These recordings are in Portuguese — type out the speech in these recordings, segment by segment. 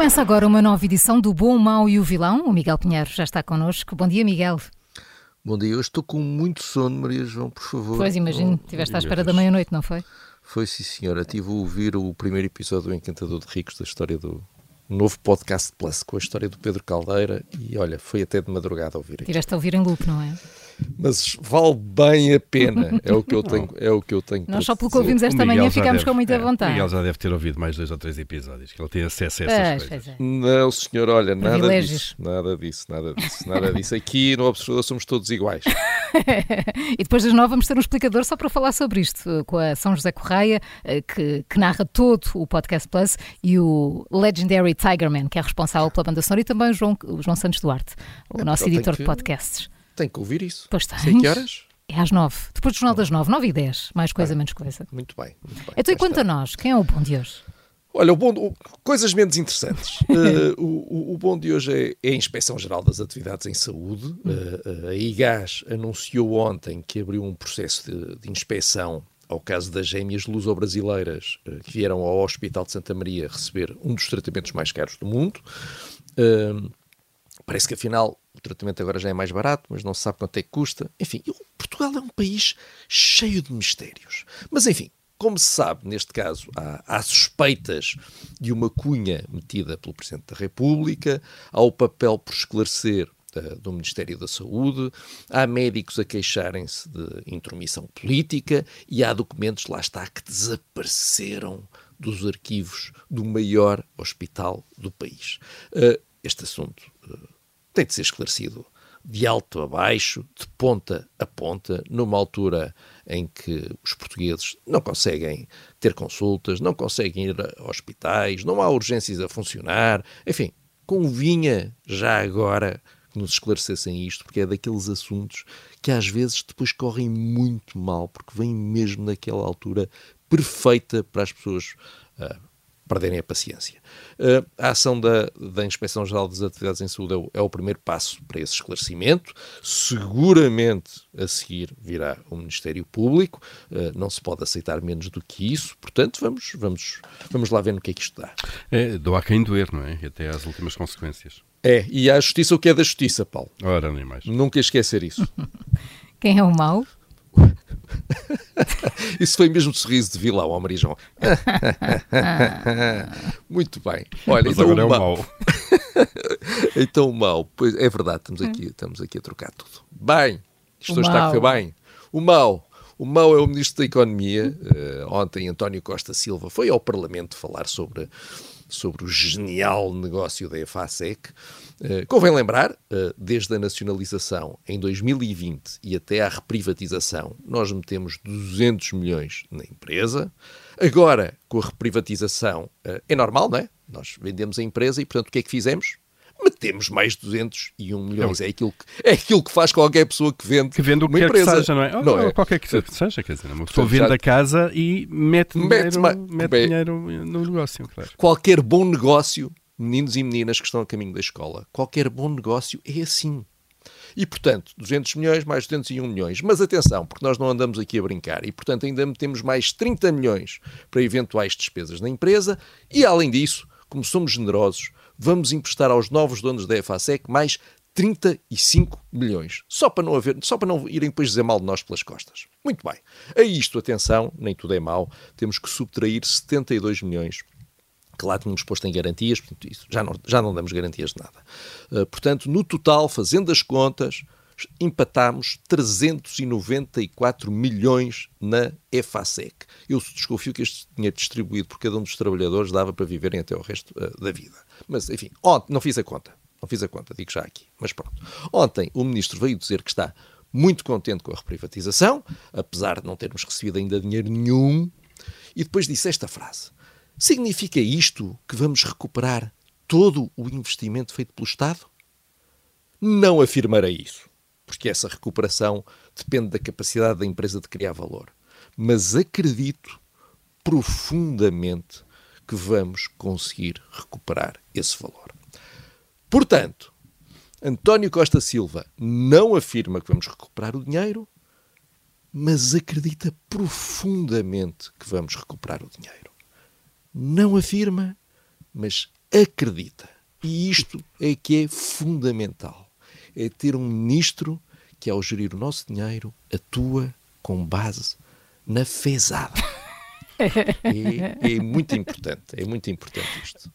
Começa agora uma nova edição do Bom, o Mau e o Vilão. O Miguel Pinheiro já está connosco. Bom dia, Miguel. Bom dia, eu estou com muito sono, Maria João, por favor. Pois imagino, estiveste à espera da meia-noite, não foi? Foi sim, senhora. Estive a ouvir o primeiro episódio do Encantador de Ricos, da história do novo podcast Plus, com a história do Pedro Caldeira, e olha, foi até de madrugada a ouvir aqui. Tiveste a ouvir em loop, não é? Mas vale bem a pena, é o que eu tenho, é o que eu tenho Nós só pelo que ouvimos esta manhã já ficámos deve- com muita é, vontade. O Miguel já deve ter ouvido mais dois ou três episódios, que ele tem acesso a essas Pois, coisas. pois é. Não, senhor, olha, nada disso, nada disso, nada disso, nada disso. Aqui no Observador somos todos iguais. E depois das nove vamos ter um explicador só para falar sobre isto, com a São José Correia, eh, que, que narra todo o Podcast Plus, e o Legendary Tigerman, que é responsável pela banda sonora, e também o João, o João Santos Duarte, o É, nosso editor que- de podcasts. Tem que ouvir isso. Pois tens. Sei que horas? É às nove, depois do Jornal das nove, nove e dez, mais coisa, menos coisa. Muito bem. Muito bem. Então, e quanto a nós, quem é o bom de hoje? Olha, o bom, o- coisas menos interessantes. Eh, o, o- bom de hoje é, é a Inspeção Geral das Atividades em Saúde. Eh, a IGAS anunciou ontem que abriu um processo de, de inspeção ao caso das gêmeas luso-brasileiras eh, que vieram ao Hospital de Santa Maria receber um dos tratamentos mais caros do mundo. Eh, Parece que afinal o tratamento agora já é mais barato, mas não se sabe quanto é que custa. Enfim, Portugal é um país cheio de mistérios. Mas enfim, como se sabe, neste caso há, há suspeitas de uma cunha metida pelo Presidente da República, há o papel por esclarecer eh, do Ministério da Saúde, há médicos a queixarem-se de intromissão política e há documentos, lá está, que desapareceram dos arquivos do maior hospital do país. Eh, este assunto eh, tem de ser esclarecido de alto a baixo, de ponta a ponta, numa altura em que os portugueses não conseguem ter consultas, não conseguem ir a hospitais, não há urgências a funcionar. Enfim, convinha já agora que nos esclarecessem isto, porque é daqueles assuntos que às vezes depois correm muito mal, porque vêm mesmo naquela altura perfeita para as pessoas ah, perderem a paciência. Uh, a ação da, da Inspeção-Geral das Atividades em Saúde é o, é o primeiro passo para esse esclarecimento. Seguramente a seguir virá o Ministério Público. Uh, não se pode aceitar menos do que isso. Portanto, vamos, vamos, vamos lá ver no que é que isto dá. É, do a quem doer, não é? E Até às últimas consequências. É, e à Justiça o que é da Justiça, Paulo. Ora, nem mais. Nunca esquecer isso. Quem é o mau? Isso foi mesmo sorriso de vilão, ó Maria João. Muito bem. Olha, Mas então agora é o mau. Então o mau, pois é verdade, estamos aqui, estamos aqui a trocar tudo. Bem, isto O está a correr bem. O mau, o mau é o Ministro da Economia. Eh, ontem António Costa Silva foi ao Parlamento falar sobre, sobre o genial negócio da EFASEC. Eh, convém lembrar, eh, desde a nacionalização em 2020 e até à reprivatização, nós metemos 200 milhões na empresa. Agora, com a reprivatização, eh, é normal, não é? Nós vendemos a empresa e, portanto, o que é que fizemos? Metemos mais 201 milhões. É aquilo que, é aquilo que faz qualquer pessoa que vende, Que vende o que uma quer empresa. que seja, não é? Ou- Não ou é? qualquer que seja, quer dizer, uma pessoa já- vende a casa e mete, Mete dinheiro, ma- mete bem- dinheiro no negócio, claro. Qualquer bom negócio, meninos e meninas que estão a caminho da escola, qualquer bom negócio é assim. E, portanto, 200 milhões mais 201 milhões. Mas atenção, porque nós não andamos aqui a brincar. E, portanto, ainda metemos mais 30 milhões para eventuais despesas na empresa. E, além disso, como somos generosos, vamos emprestar aos novos donos da EFASEC mais 35 milhões. Só para não, haver, só para não irem depois dizer mal de nós pelas costas. Muito bem. A isto, atenção, nem tudo é mau. Temos que subtrair 72 milhões que lá tínhamos posto em garantias, portanto, já, não, já não damos garantias de nada. Uh, portanto, no total, fazendo as contas, empatámos 394 milhões na EFASEC. Eu desconfio que este dinheiro distribuído por cada um dos trabalhadores dava para viverem até o resto uh, da vida. Mas, enfim, ontem, não fiz a conta. Não fiz a conta, digo já aqui. Mas pronto. Ontem o ministro veio dizer que está muito contente com a reprivatização, apesar de não termos recebido ainda dinheiro nenhum, e depois disse esta frase: Significa isto que vamos recuperar todo o investimento feito pelo Estado? Não afirmarei isso, porque essa recuperação depende da capacidade da empresa de criar valor. Mas acredito profundamente que vamos conseguir recuperar esse valor. Portanto, António Costa Silva não afirma que vamos recuperar o dinheiro, mas acredita profundamente que vamos recuperar o dinheiro. Não afirma, mas acredita. E isto é que é fundamental. É ter um ministro que, ao gerir o nosso dinheiro, atua com base na fezada. É, é, muito importante, é muito importante isto.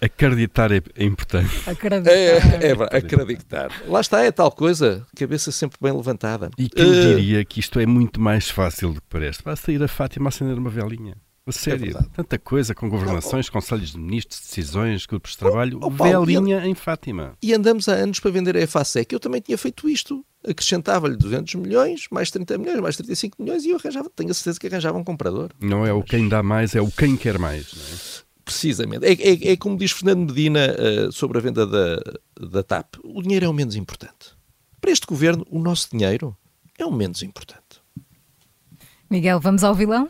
acreditar é, é importante. Acreditar. É, é, acreditar. Lá está, é tal coisa, cabeça sempre bem levantada. E quem uh, diria que isto é muito mais fácil do que parece? Basta ir a Fátima acender uma velinha. A sério, é tanta coisa com governações, conselhos de ministros, decisões, grupos de trabalho, oh, oh, velinha em Fátima. E andamos há anos para vender a EFASEC. Eu também tinha feito isto acrescentava-lhe 200 milhões, mais 30 milhões, mais 35 milhões e eu arranjava, tenho a certeza que arranjava um comprador. Não é o quem dá mais, é o quem quer mais. É? Precisamente. É, é, é, como diz Fernando Medina uh, sobre a venda da, da TAP: o dinheiro é o menos importante. Para este governo, o nosso dinheiro é o menos importante. Miguel, vamos ao vilão?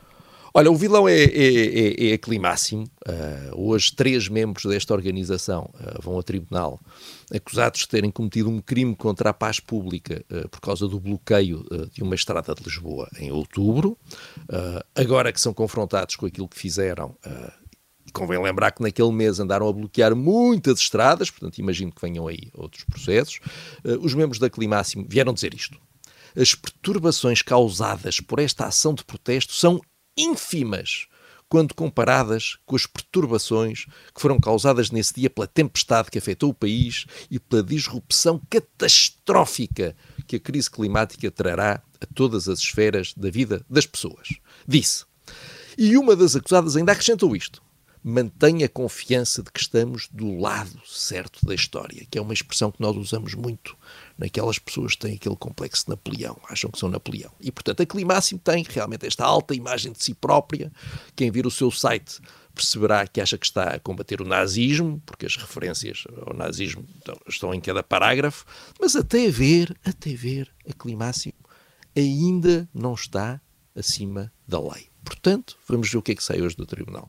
Olha, o vilão é, é, é, é climáximo. Uh, hoje, três membros desta organização uh, vão a tribunal acusados de terem cometido um crime contra a paz pública uh, por causa do bloqueio de uma estrada de Lisboa em outubro. agora que são confrontados com aquilo que fizeram, convém lembrar que naquele mês andaram a bloquear muitas estradas, portanto, imagino que venham aí outros processos. os membros da Climáximo vieram dizer isto. As perturbações causadas por esta ação de protesto são ínfimas quando comparadas com as perturbações que foram causadas nesse dia pela tempestade que afetou o país e pela disrupção catastrófica que a crise climática trará a todas as esferas da vida das pessoas. Disse. E uma das acusadas ainda acrescentou isto mantenha a confiança de que estamos do lado certo da história, que é uma expressão que nós usamos muito naquelas pessoas que têm aquele complexo de Napoleão, acham que são Napoleão. E, portanto, a Climáximo tem realmente esta alta imagem de si própria. Quem vir o seu site perceberá que acha que está a combater o nazismo, porque as referências ao nazismo estão em cada parágrafo, mas até ver, até ver, a Climáximo ainda não está acima da lei. Portanto, vamos ver o que é que sai hoje do Tribunal.